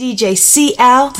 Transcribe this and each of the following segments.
DJ CL.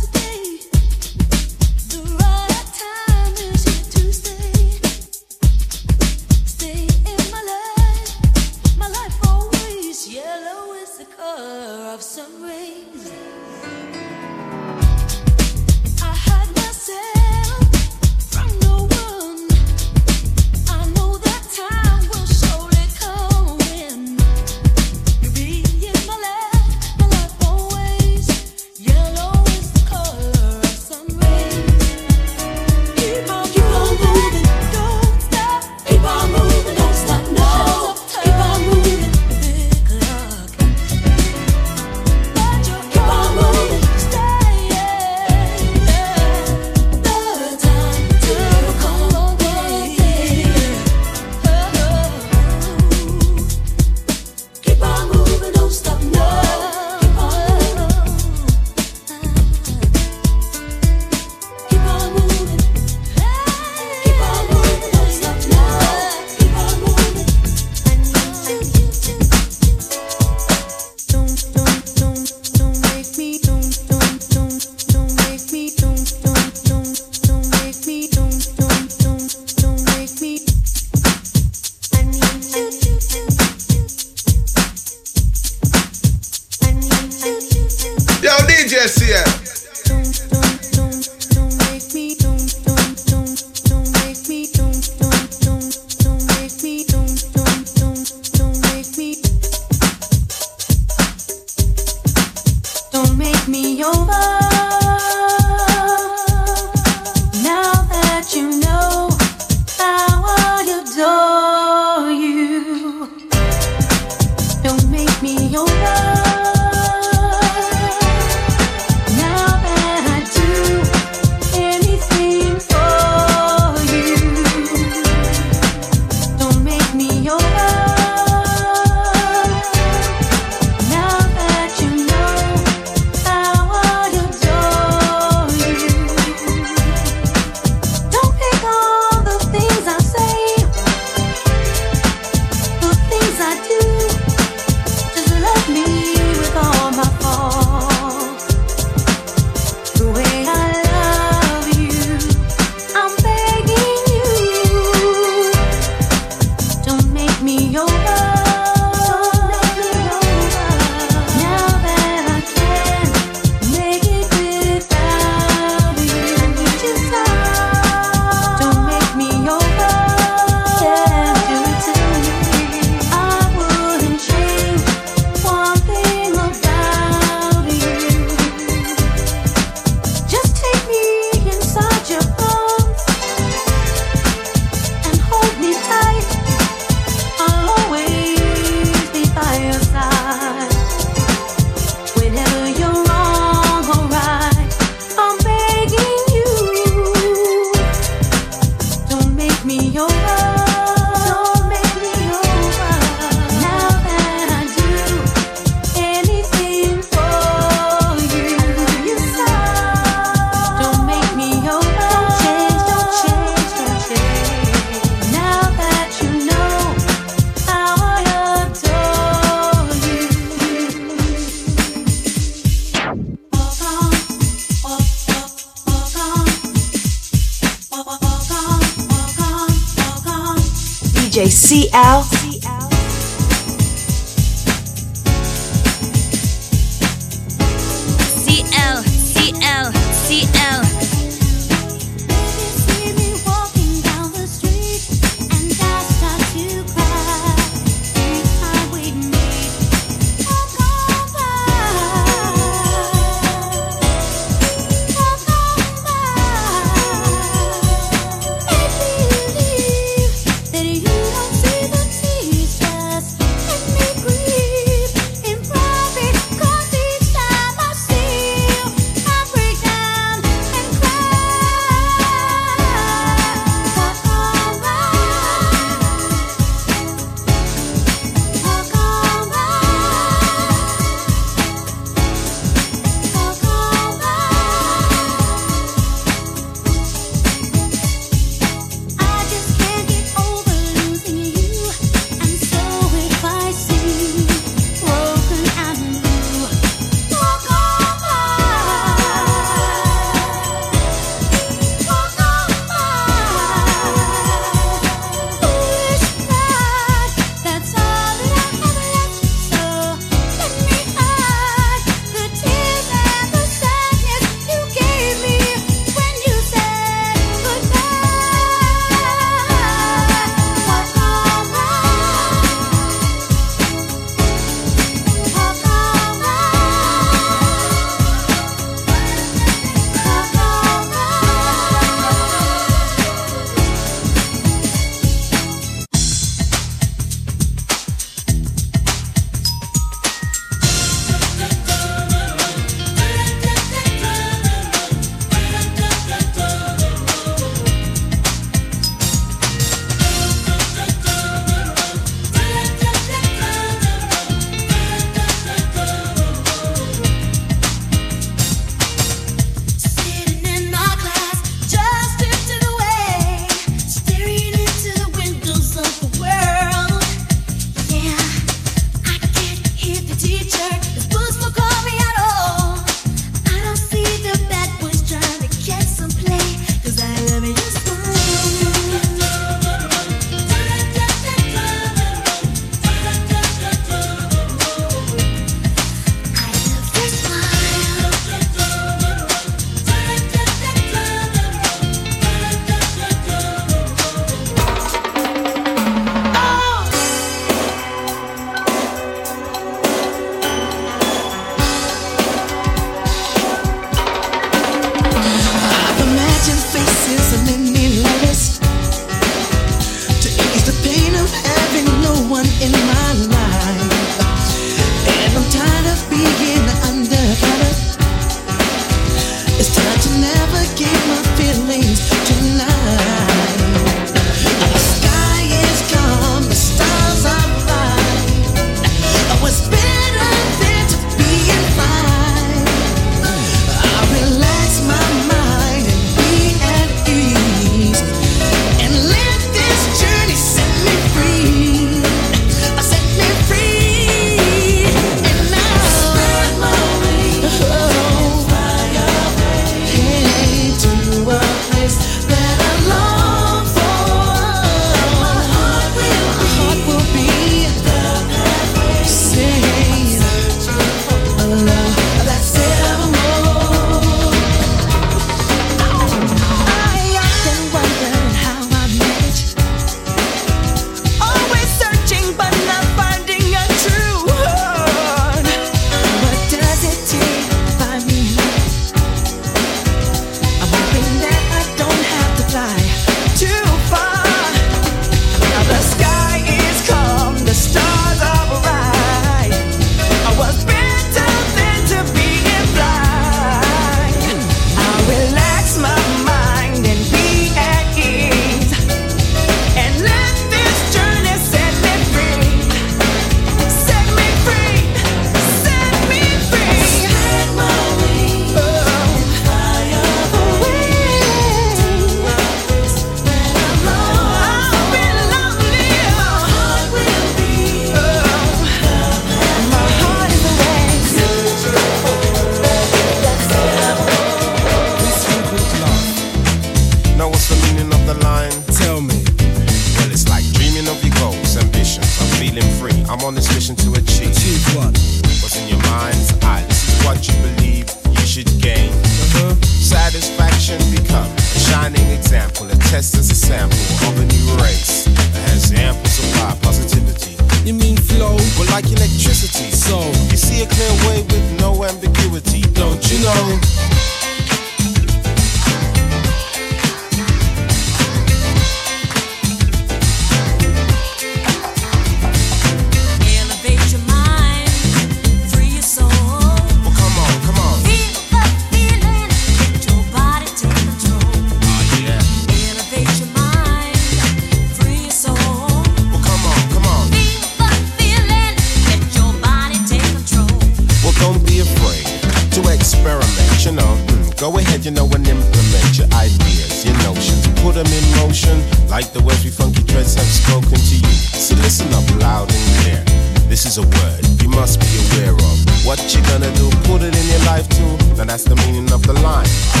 like the we funky dreads have spoken to you. So listen up loud and clear. This is a word you must be aware of. What you gonna do? Put it in your life too. Now that's the meaning of the line.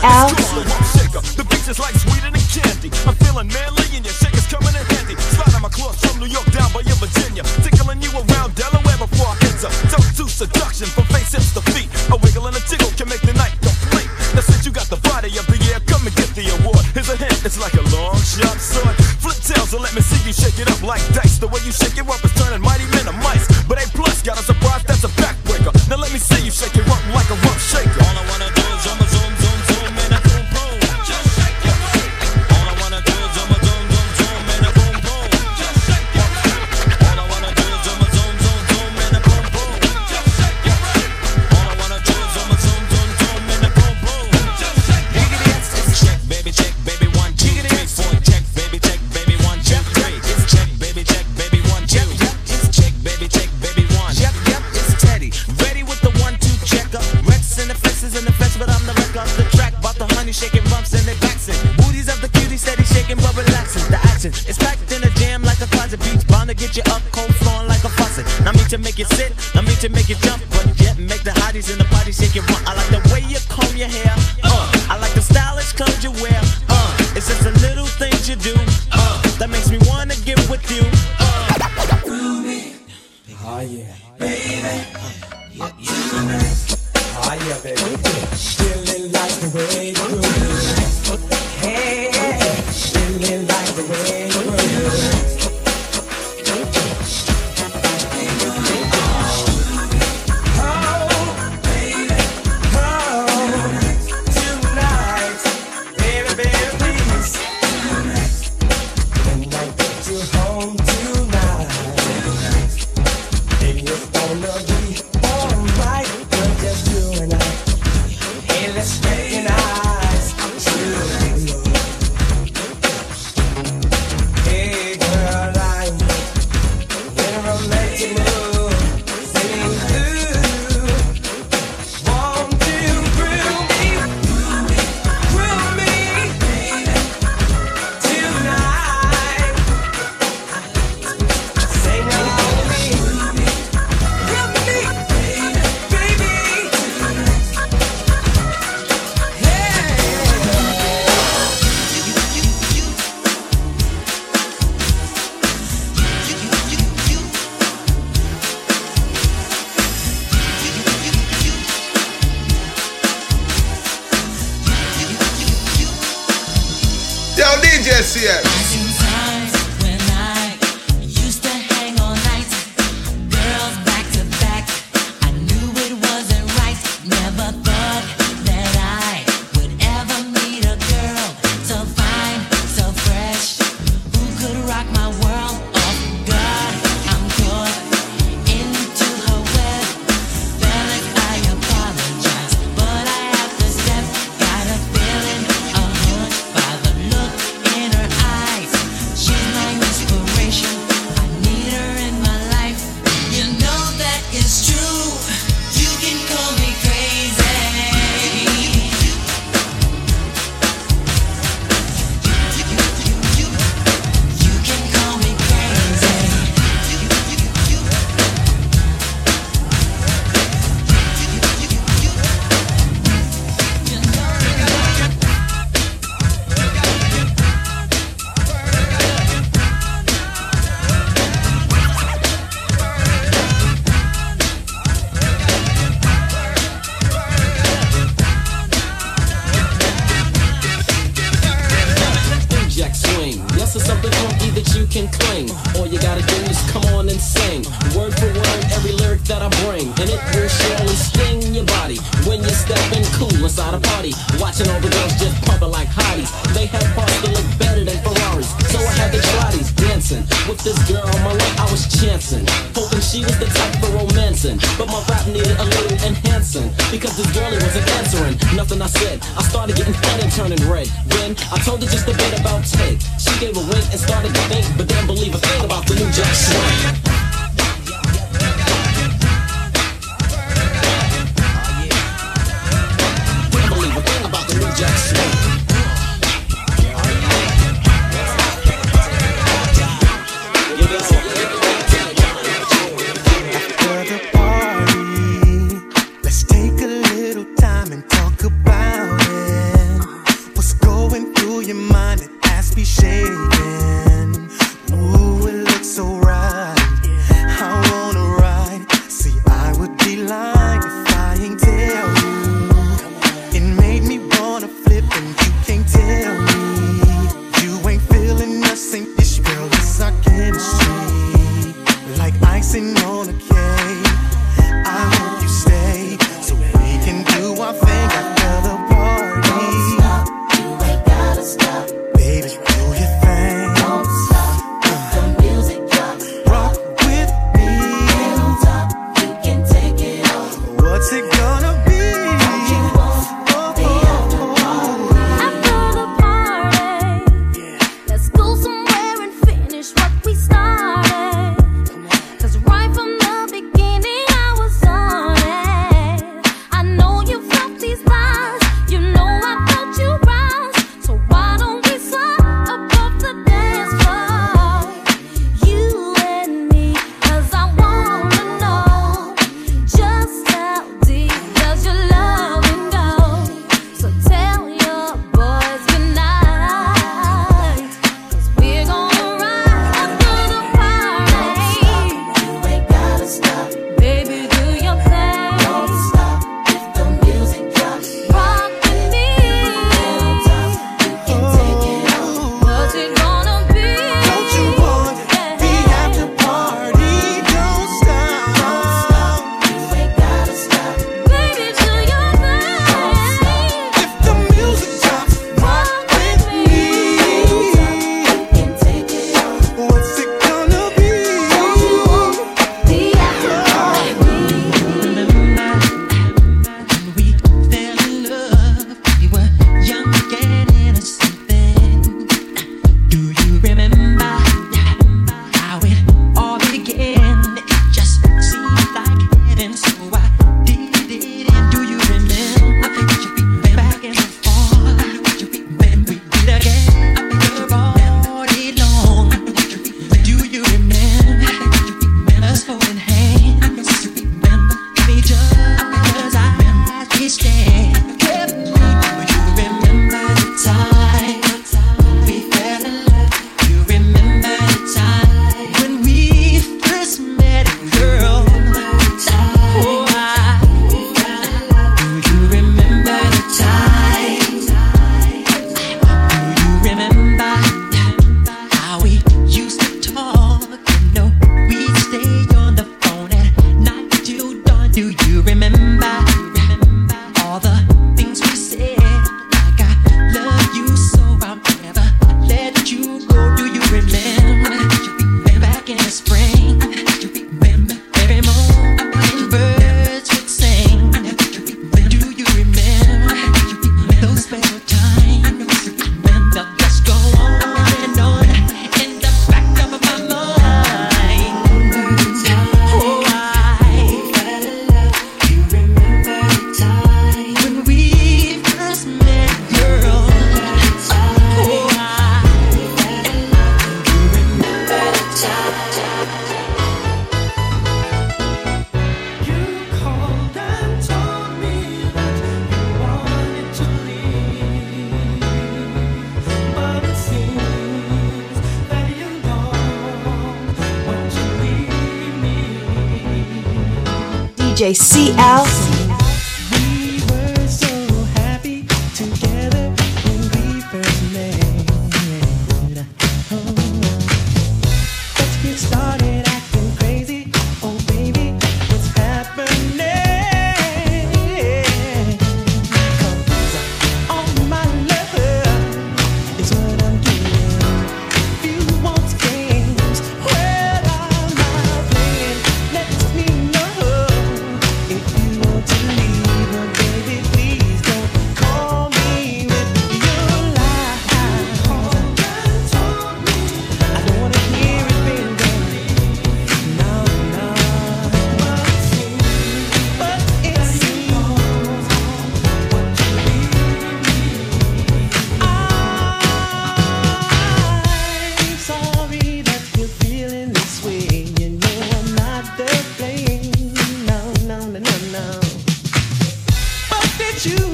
DJ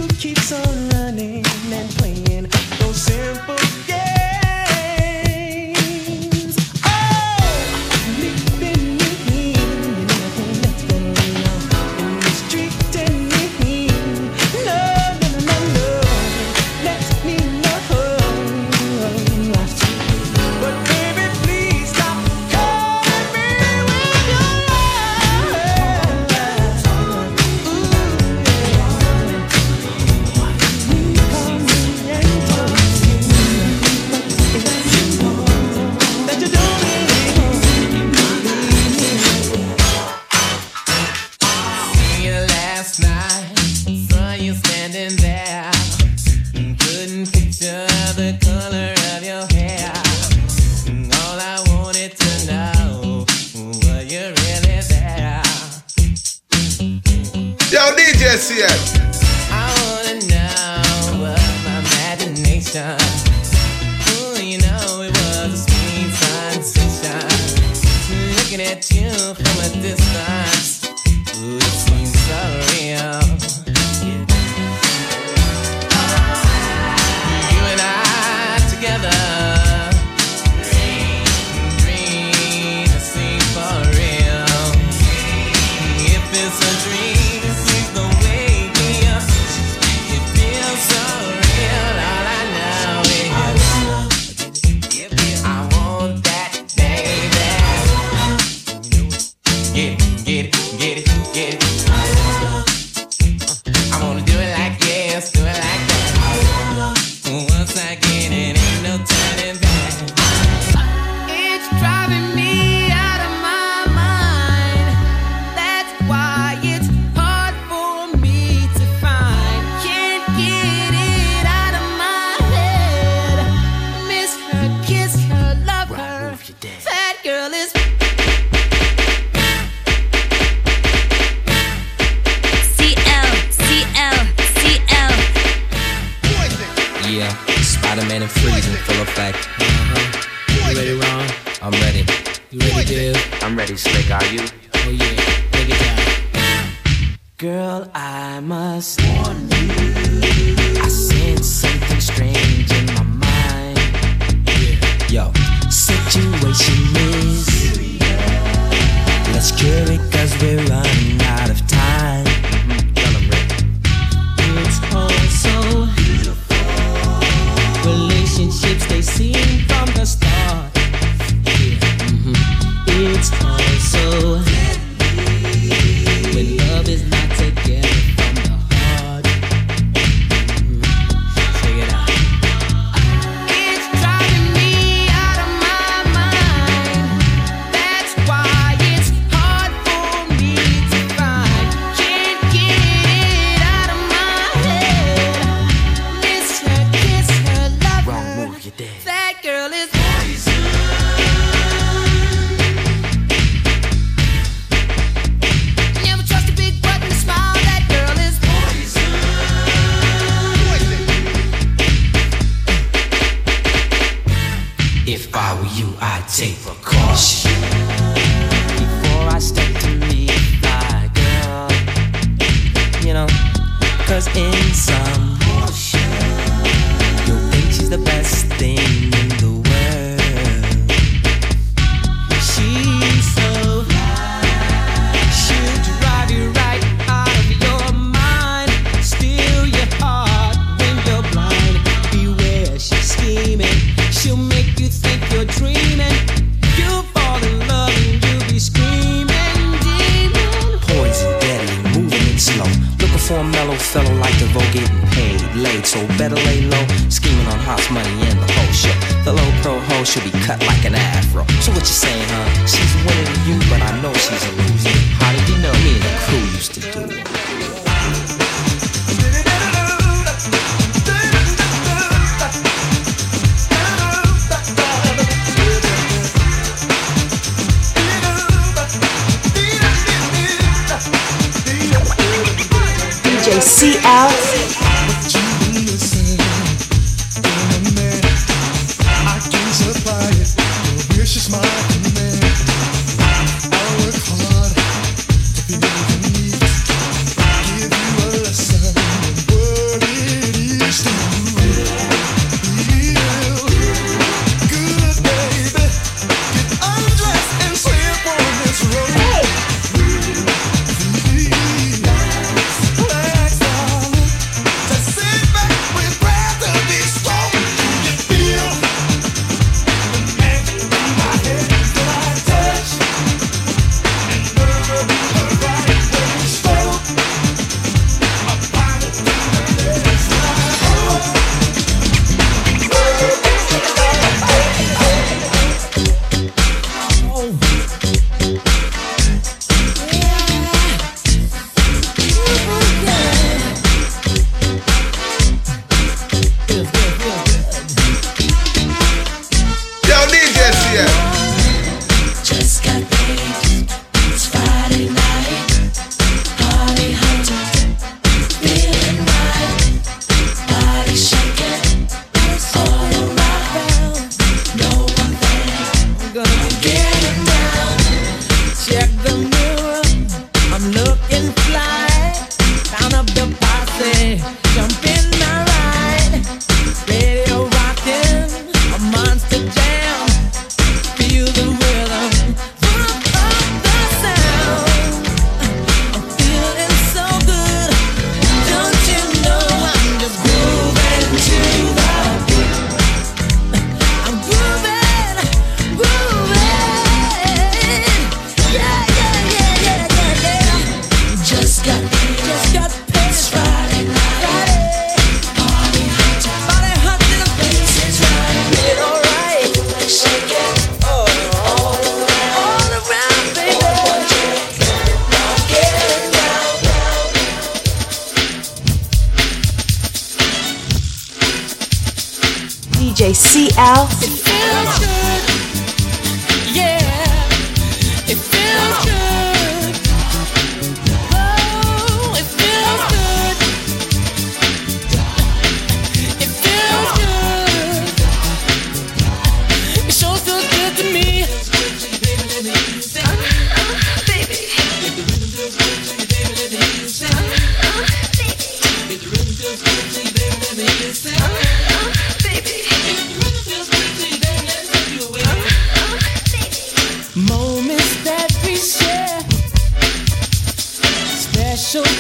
keeps on running and playing. Those simple the best thing in the world. She's so she'll drive you right out of your mind, steal your heart when you're blind. Beware, she's scheming. She'll make you think you're dreaming. You'll fall in love and you'll be screaming, demon. Poison, deadly, moving it slow. Looking for a mellow fellow like the DeVoe getting paid, late, So better lay low, scheming house money and the whole show. The low pro hoe should be cut like an afro. So what you saying, huh? She's winning you, but I know she's a loser. How did you know? Me and the crew used to do it. CL.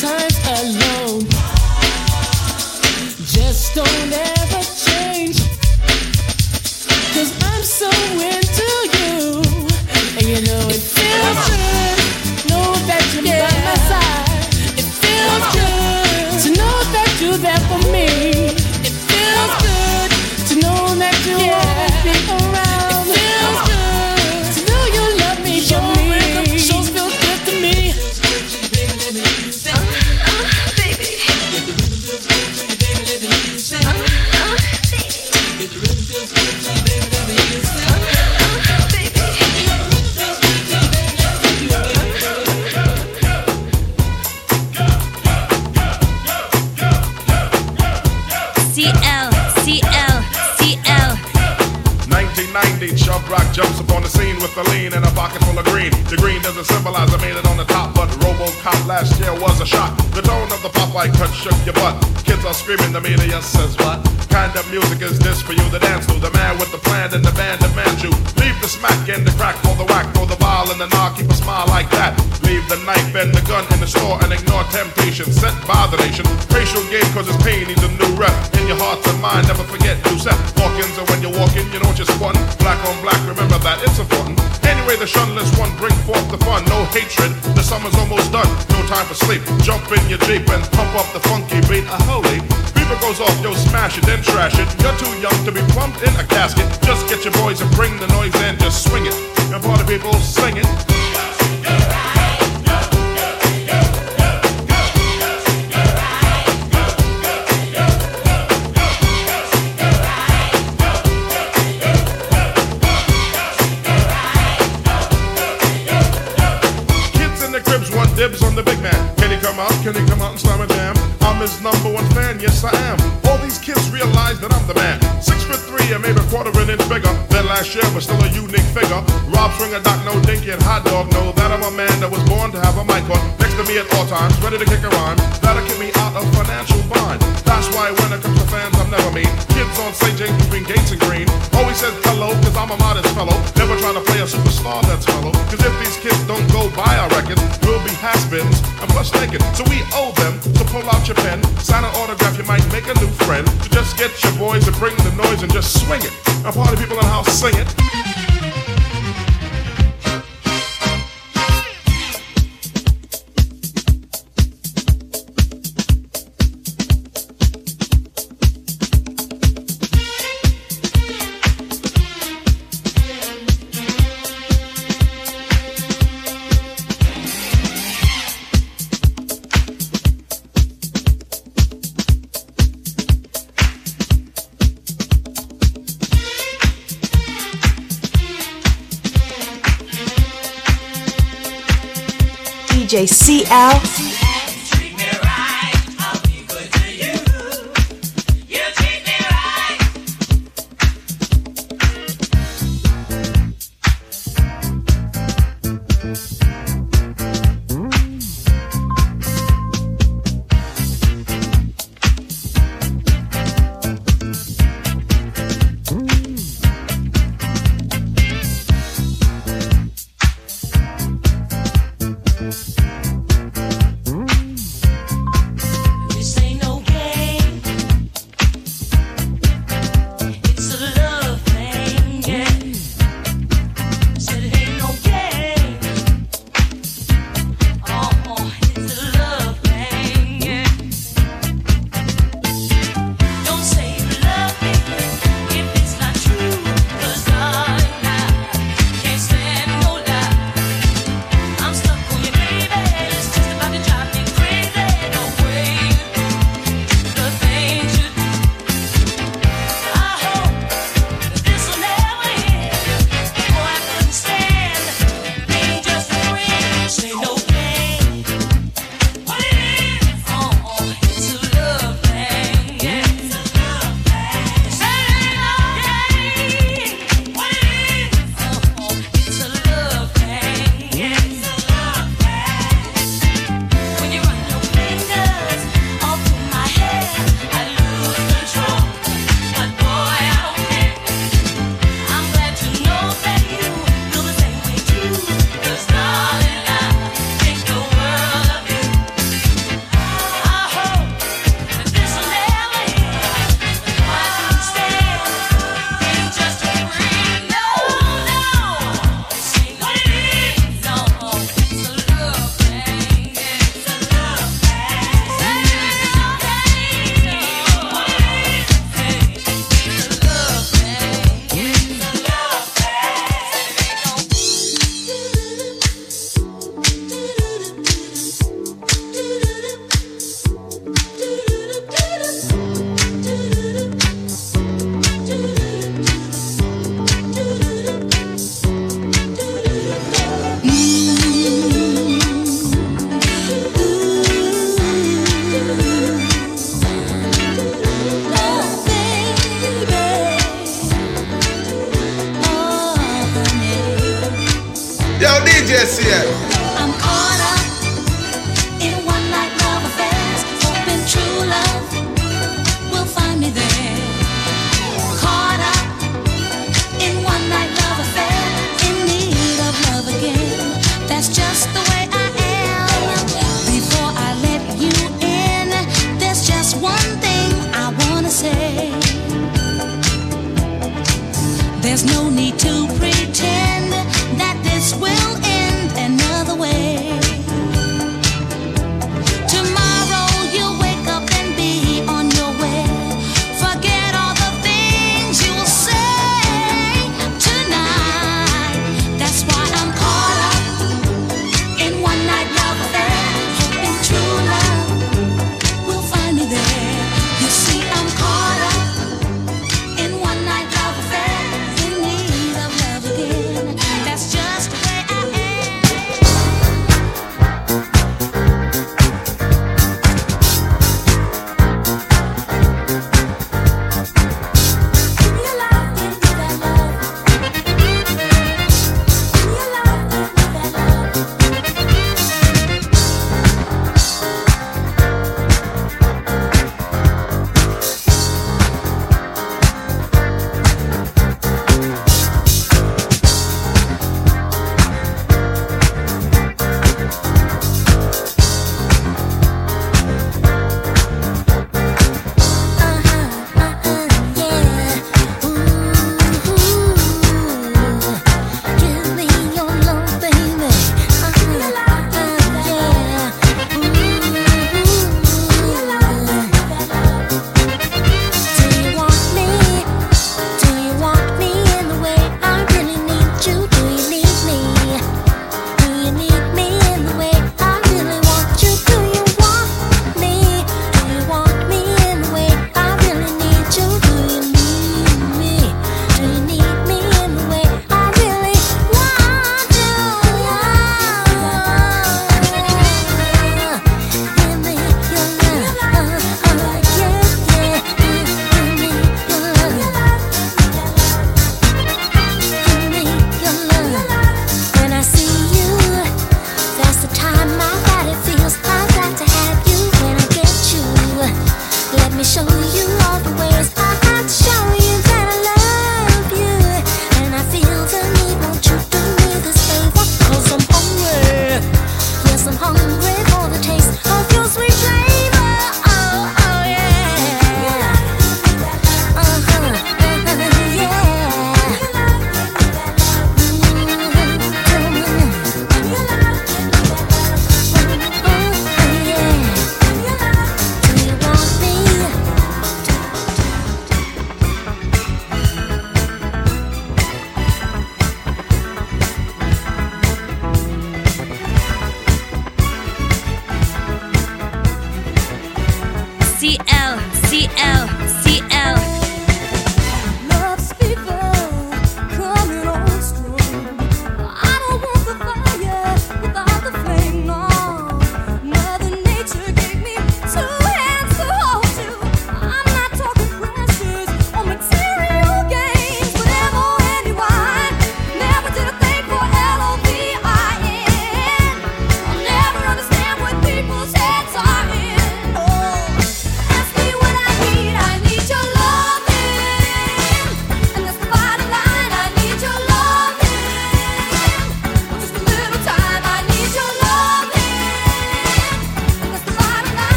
Times alone, just don't ever sleep. Jump in your Jeep and pump up the funky beat. A holy. Beeper goes off, yo, smash it, then trash it. You're too young to be plumped in a casket. Just get your boys and bring the noise and just swing it. And party people sing it. Year, but still a unique figure. Rob Springer, Doc No Dinky, and Hot Dog know that I'm a man that was born to have a mic on next to me at all times, ready to kick a rhyme. That'll get me out of financial bind. That's why when it comes to fans, I'm never mean. Kids on St. James between Gates and Greene always says hello, cause I'm a modest fellow. Never trying to play a superstar that's mellow. Cause if these kids don't go buy our records, we'll be has-beens and plus naked. So we owe them to pull out your pen, sign an autograph, you might make a new friend. To just get your boys to bring the noise and just swing it. And party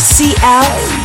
CL.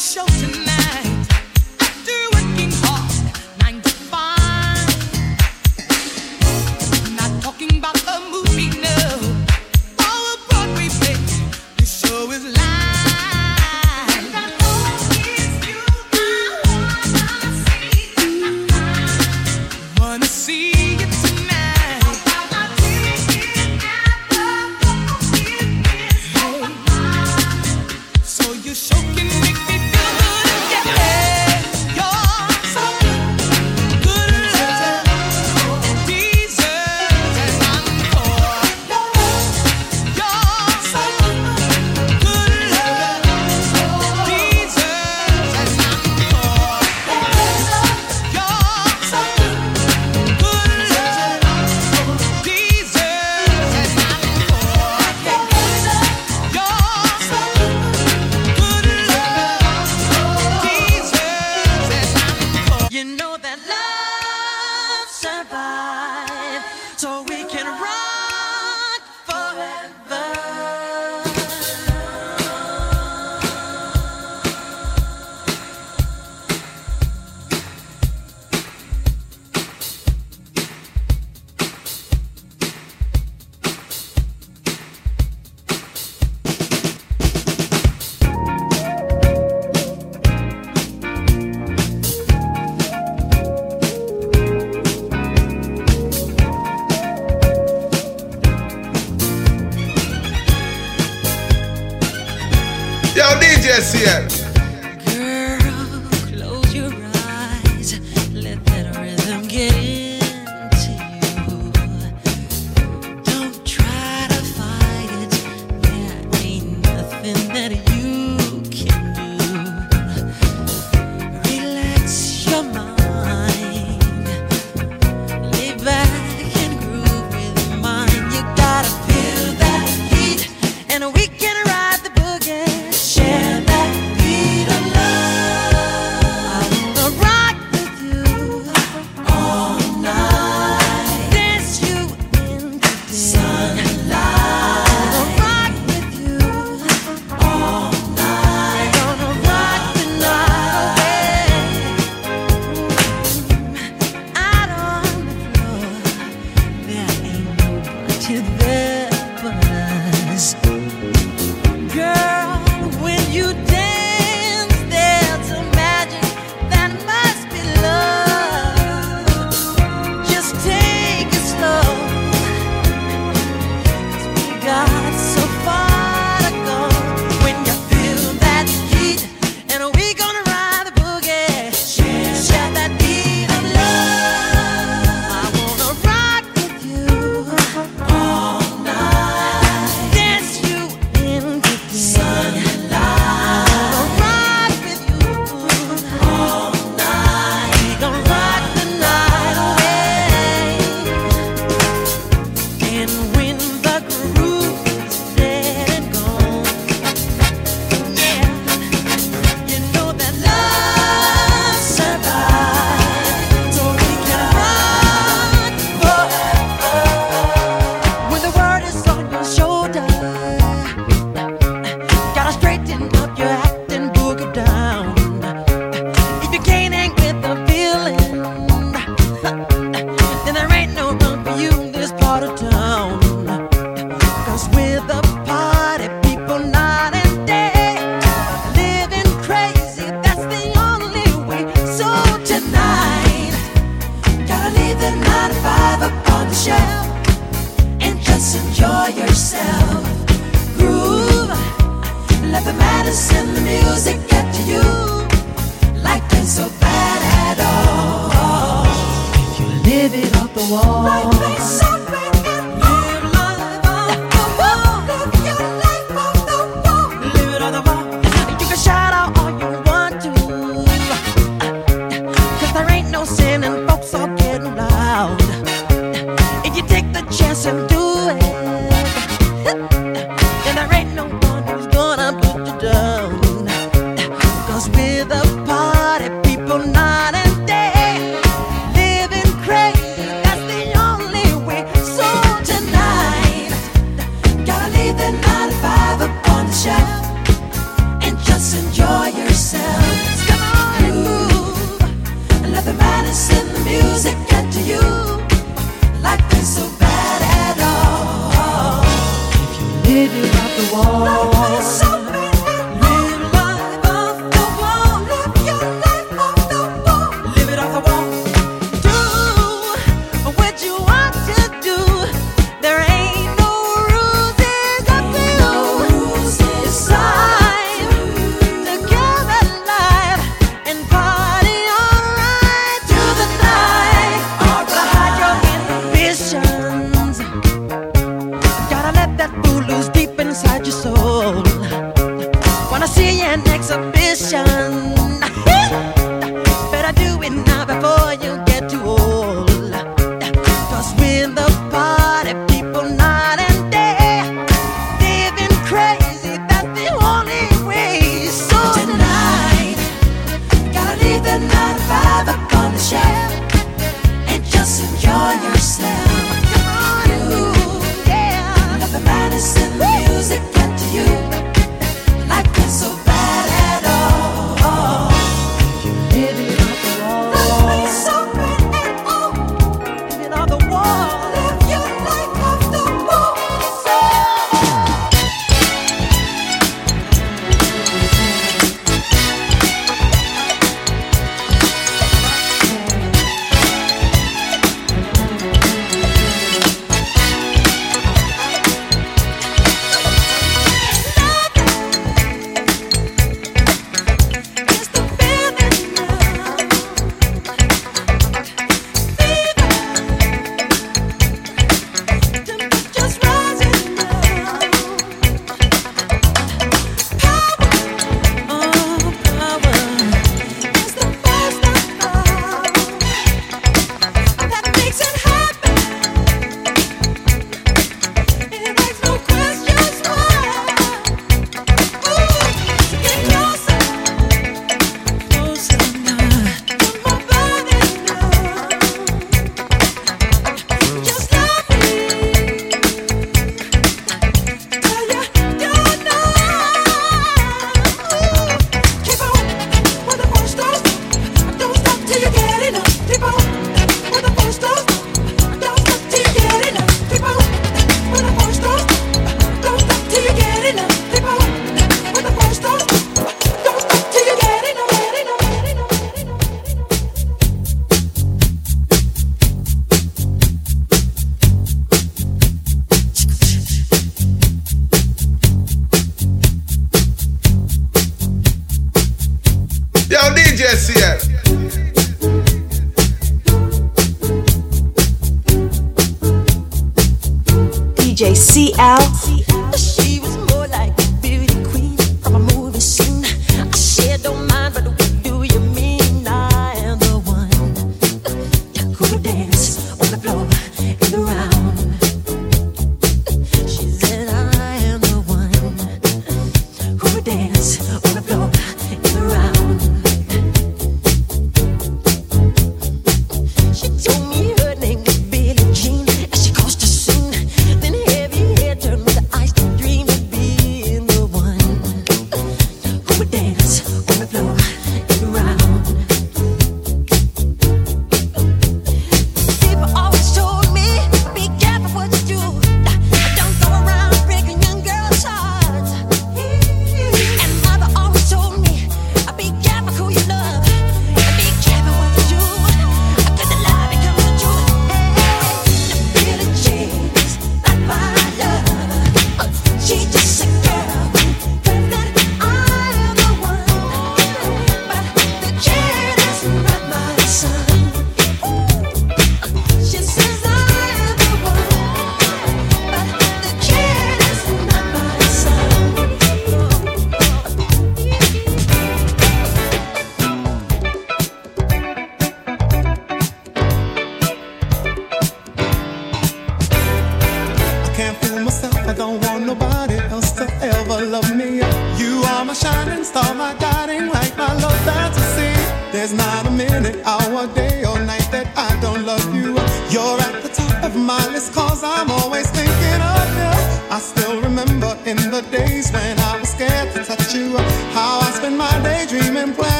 show tonight.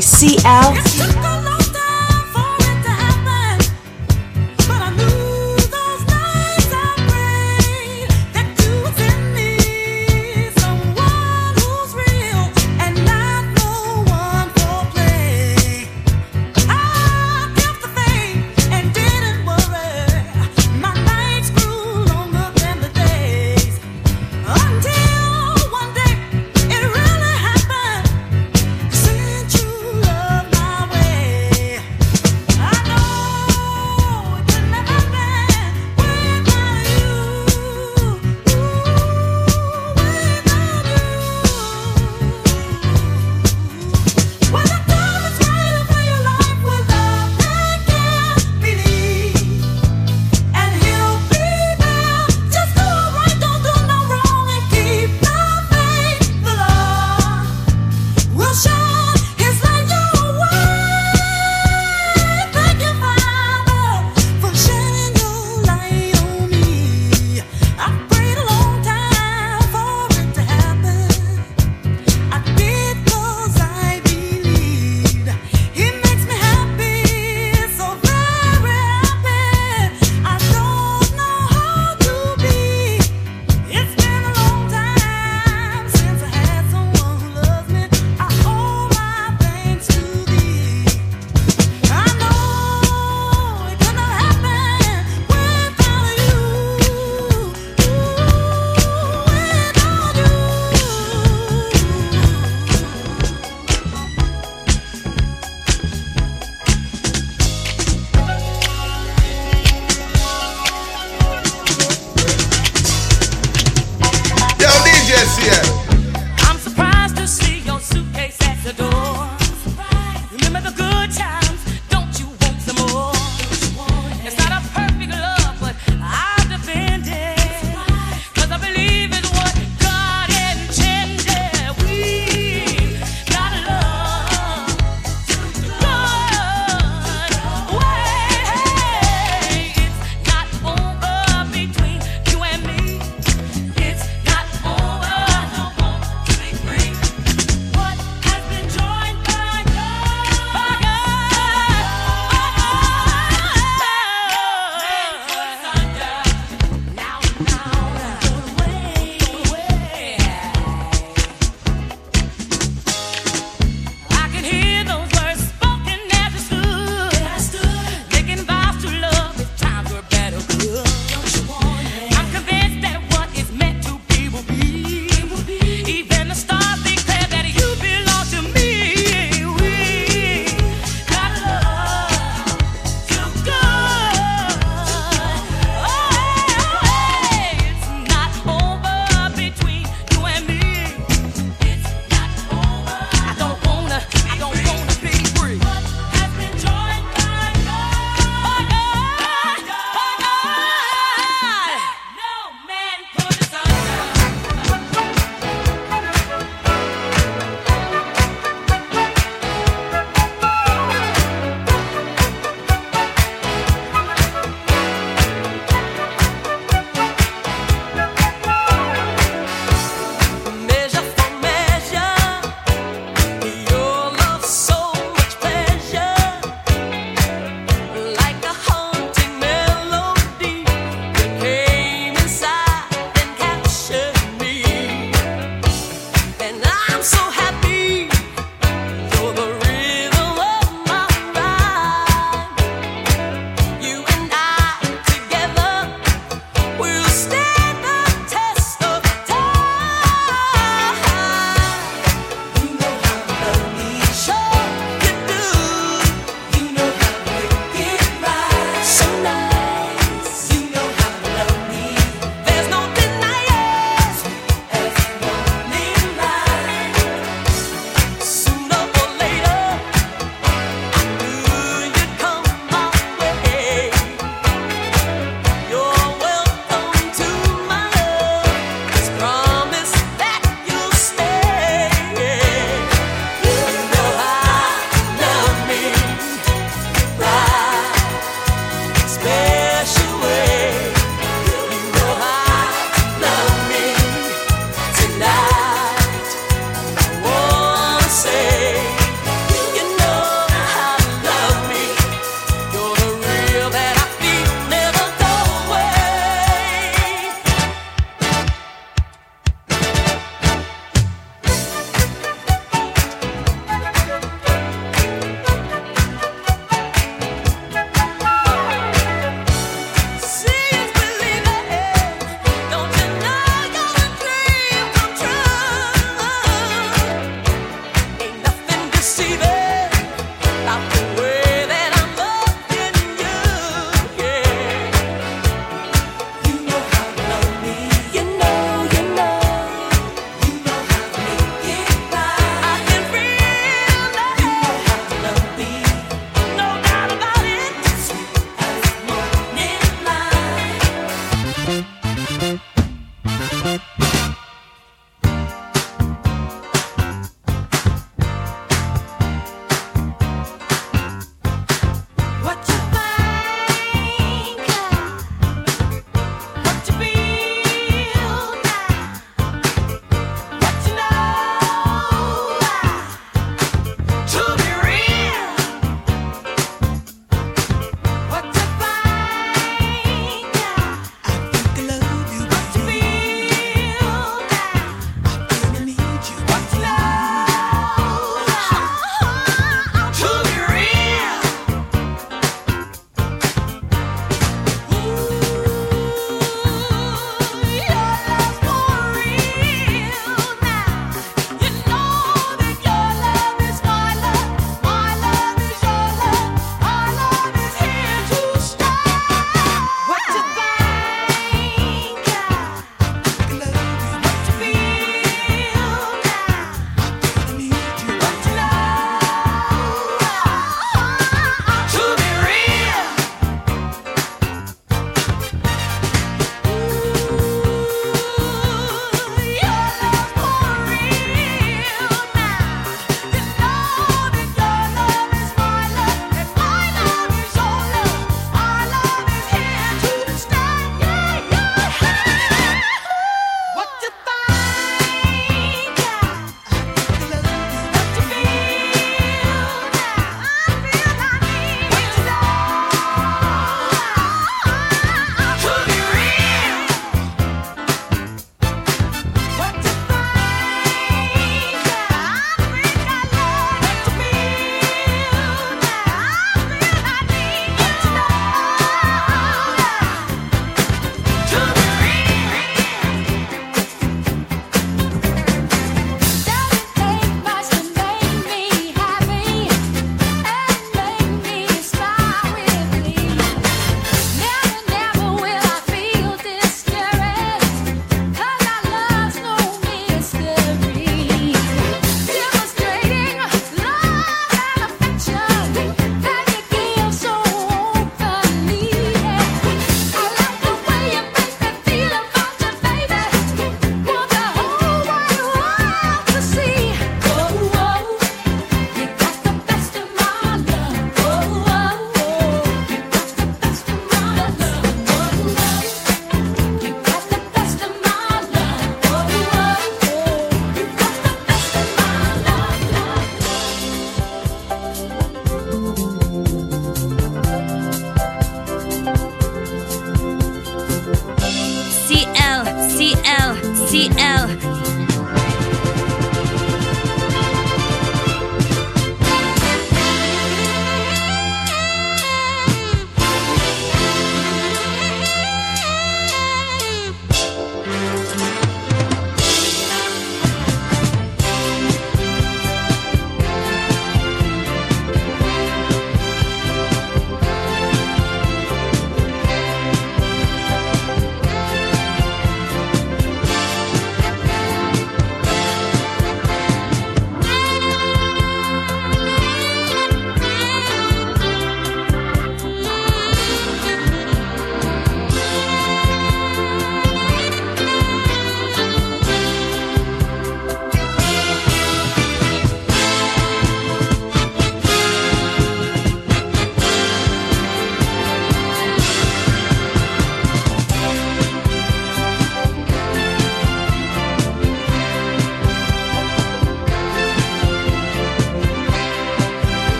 DJ CL.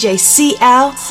DJ CL.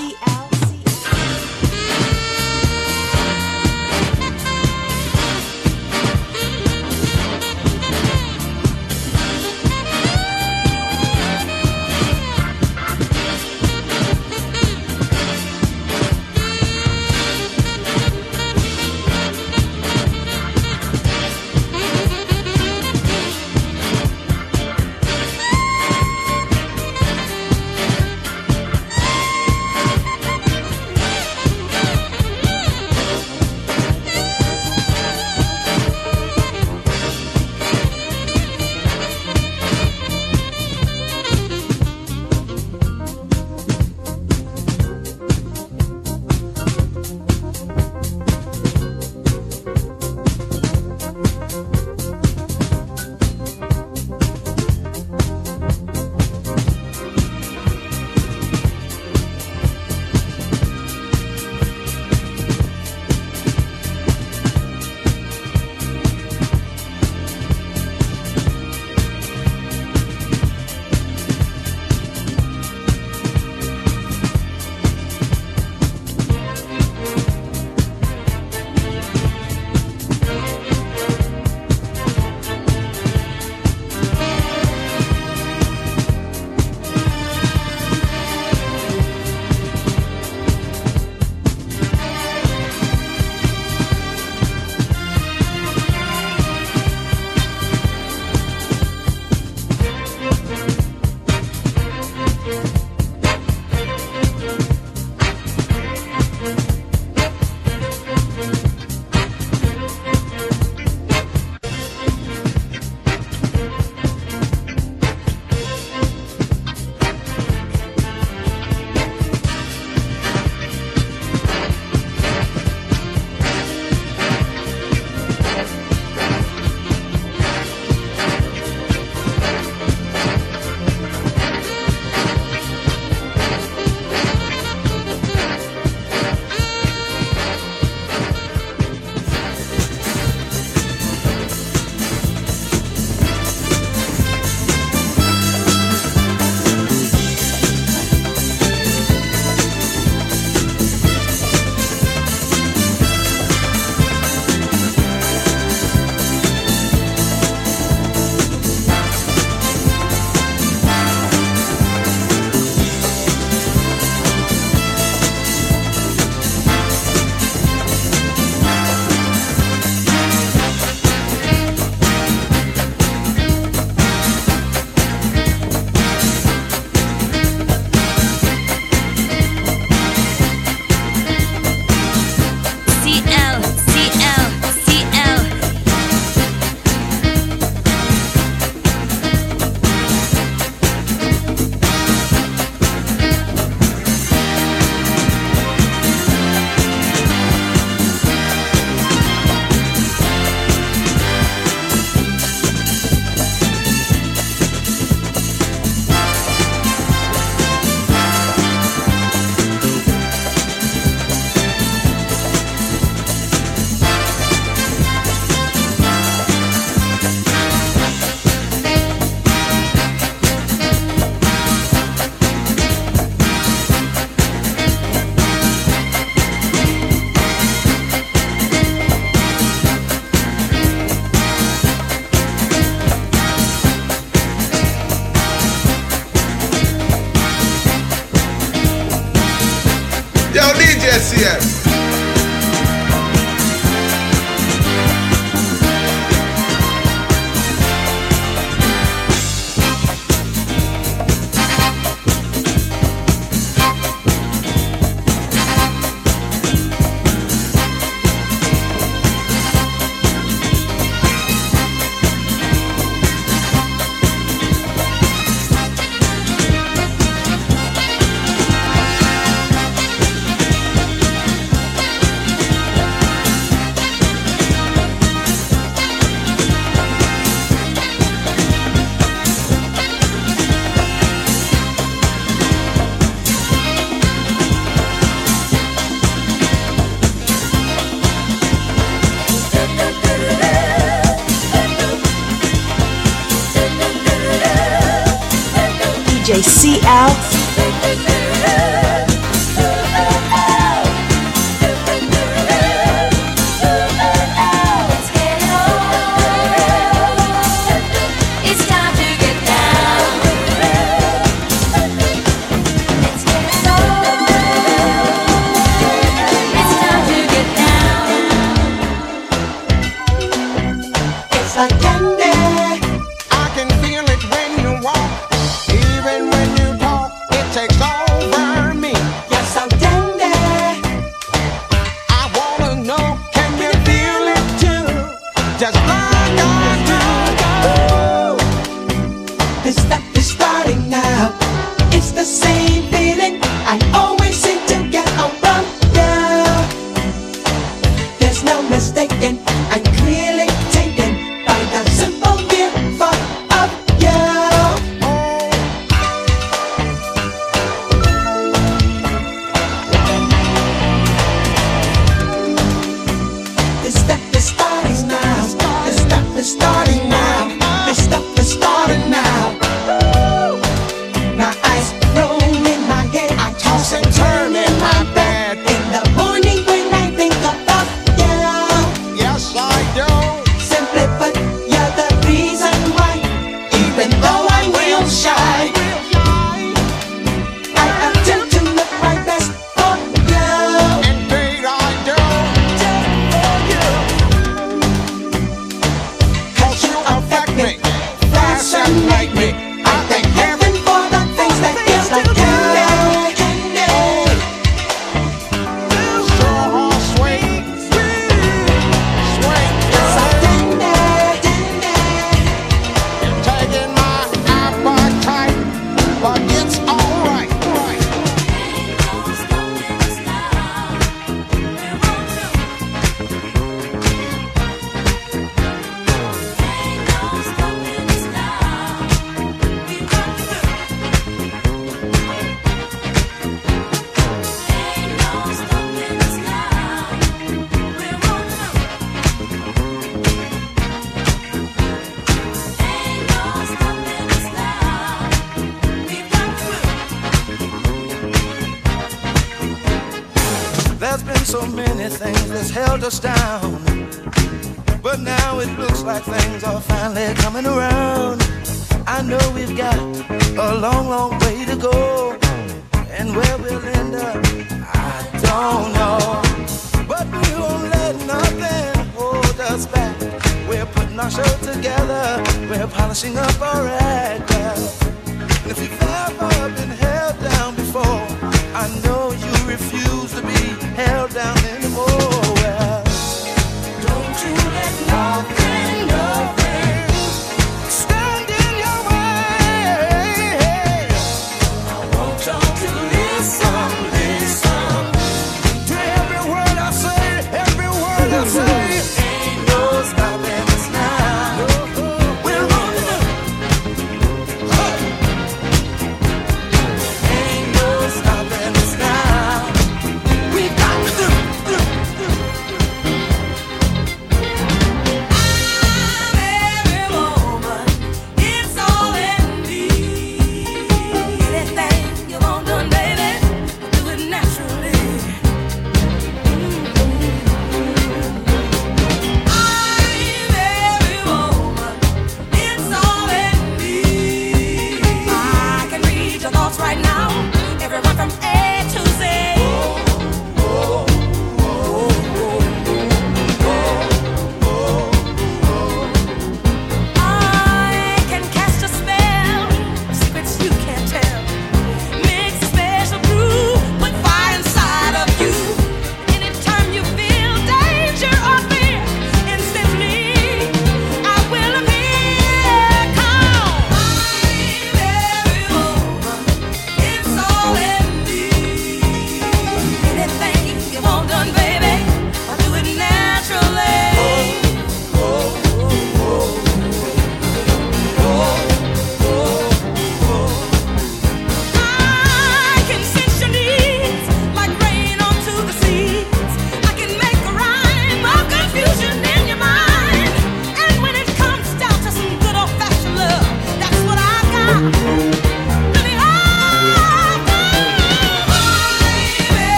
DJ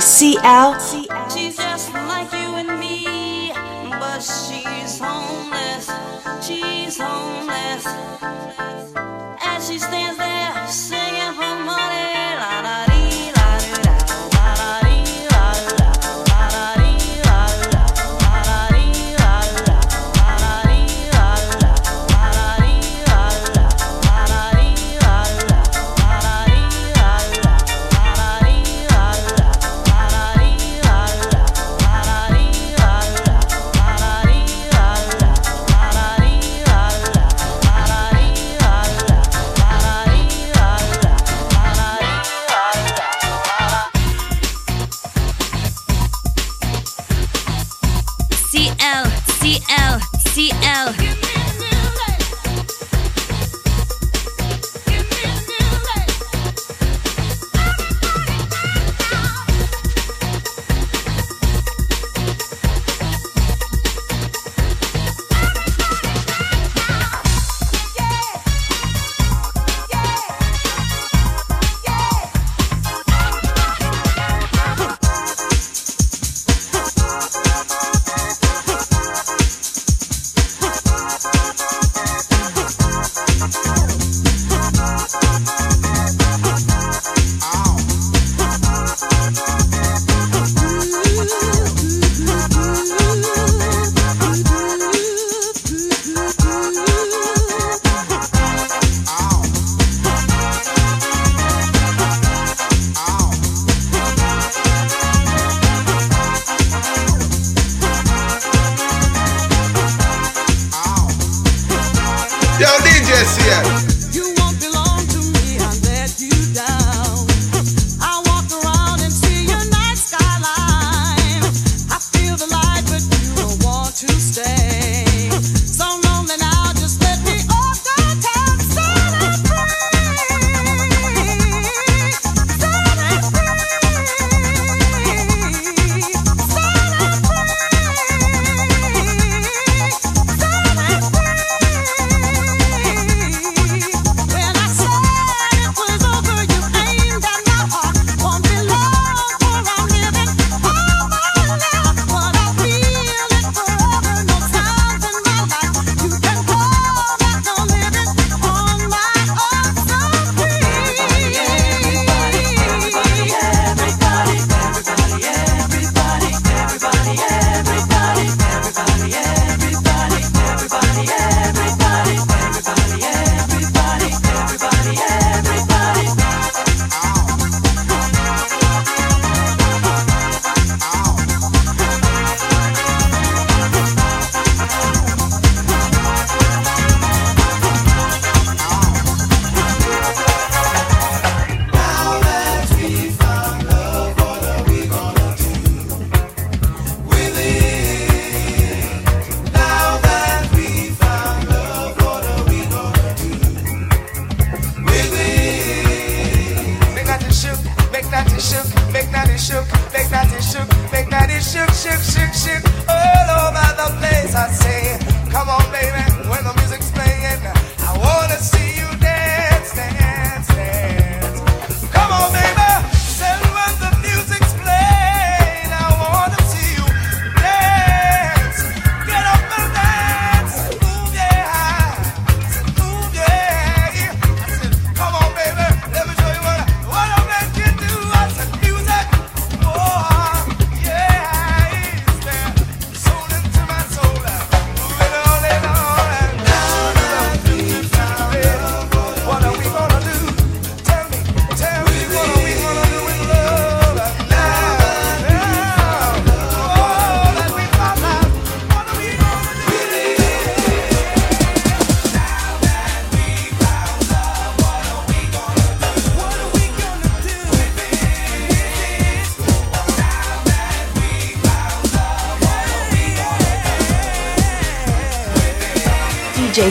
without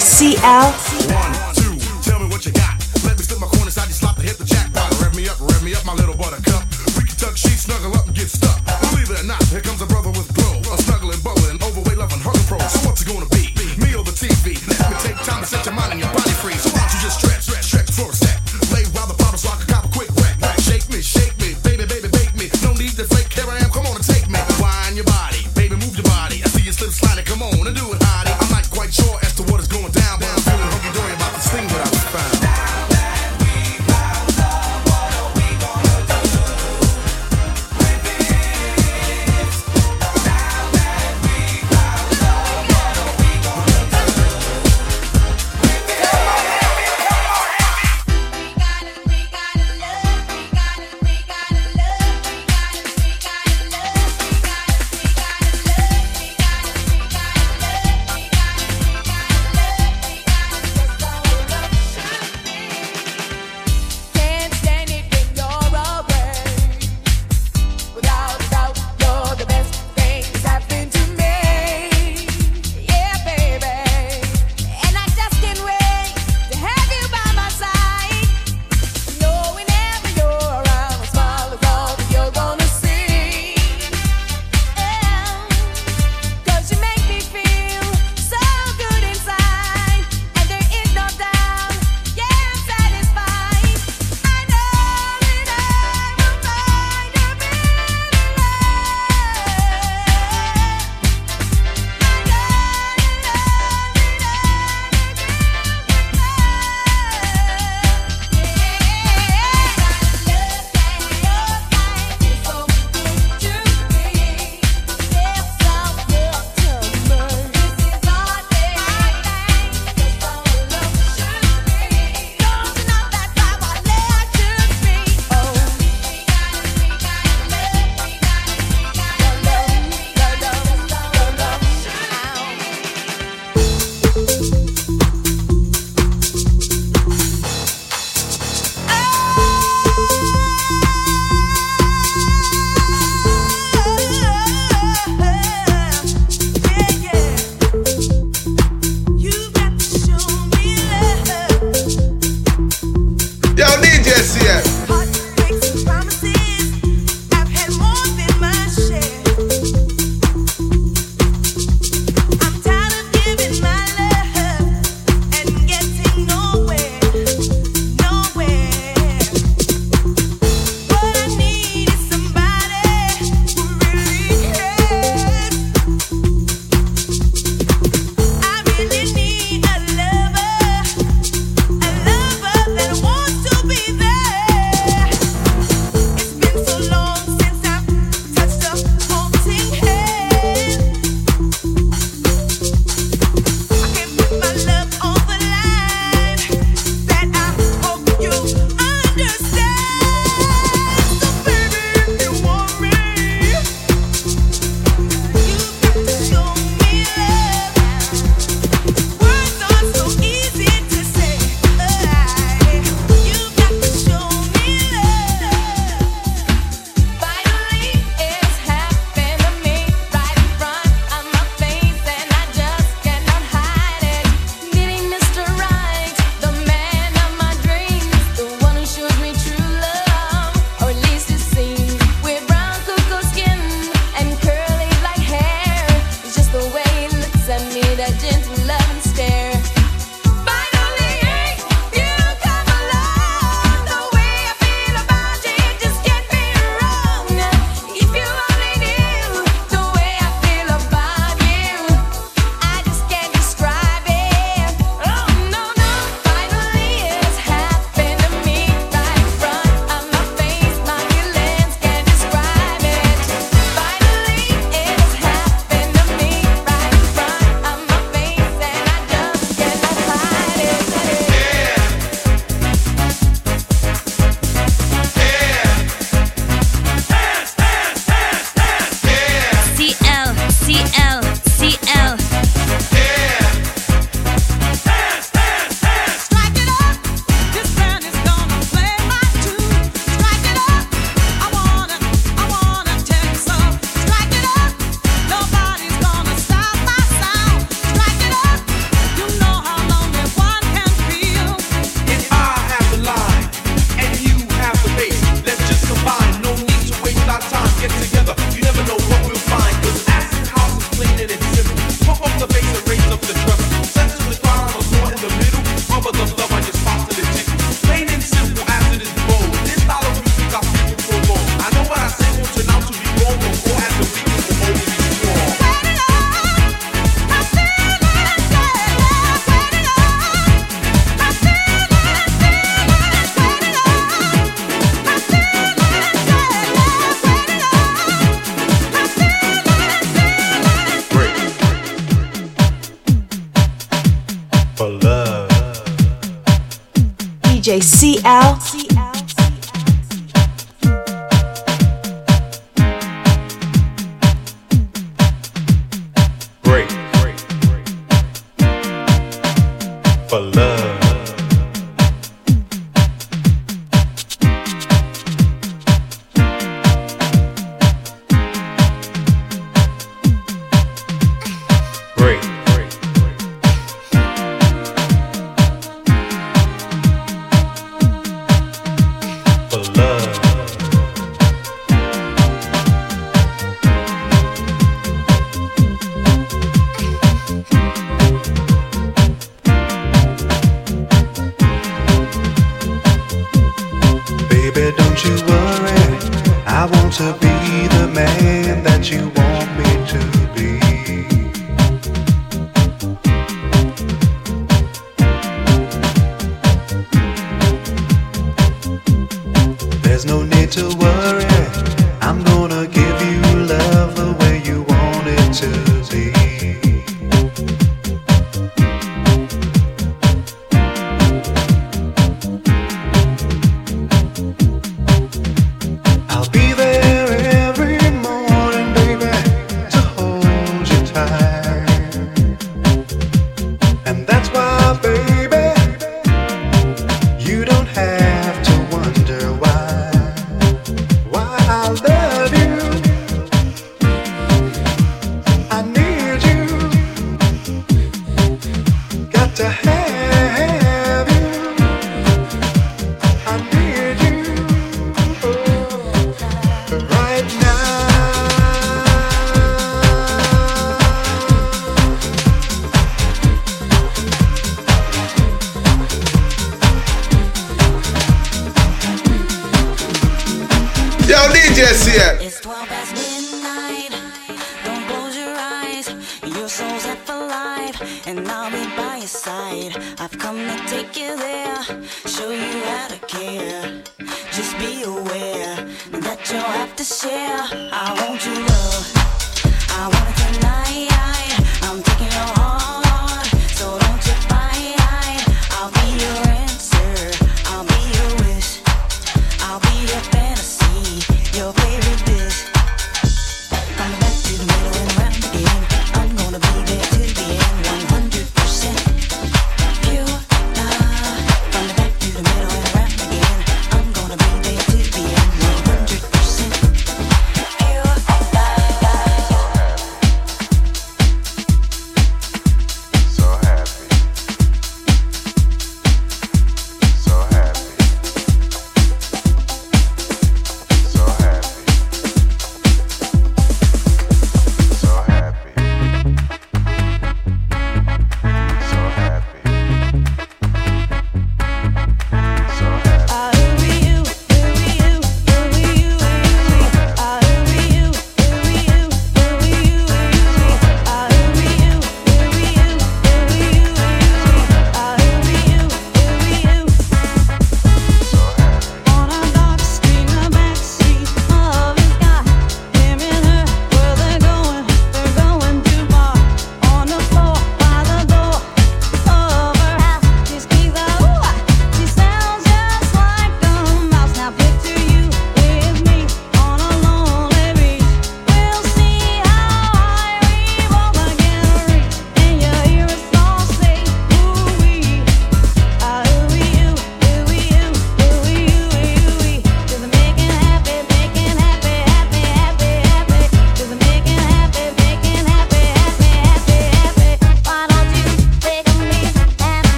C L.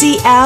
DJ CL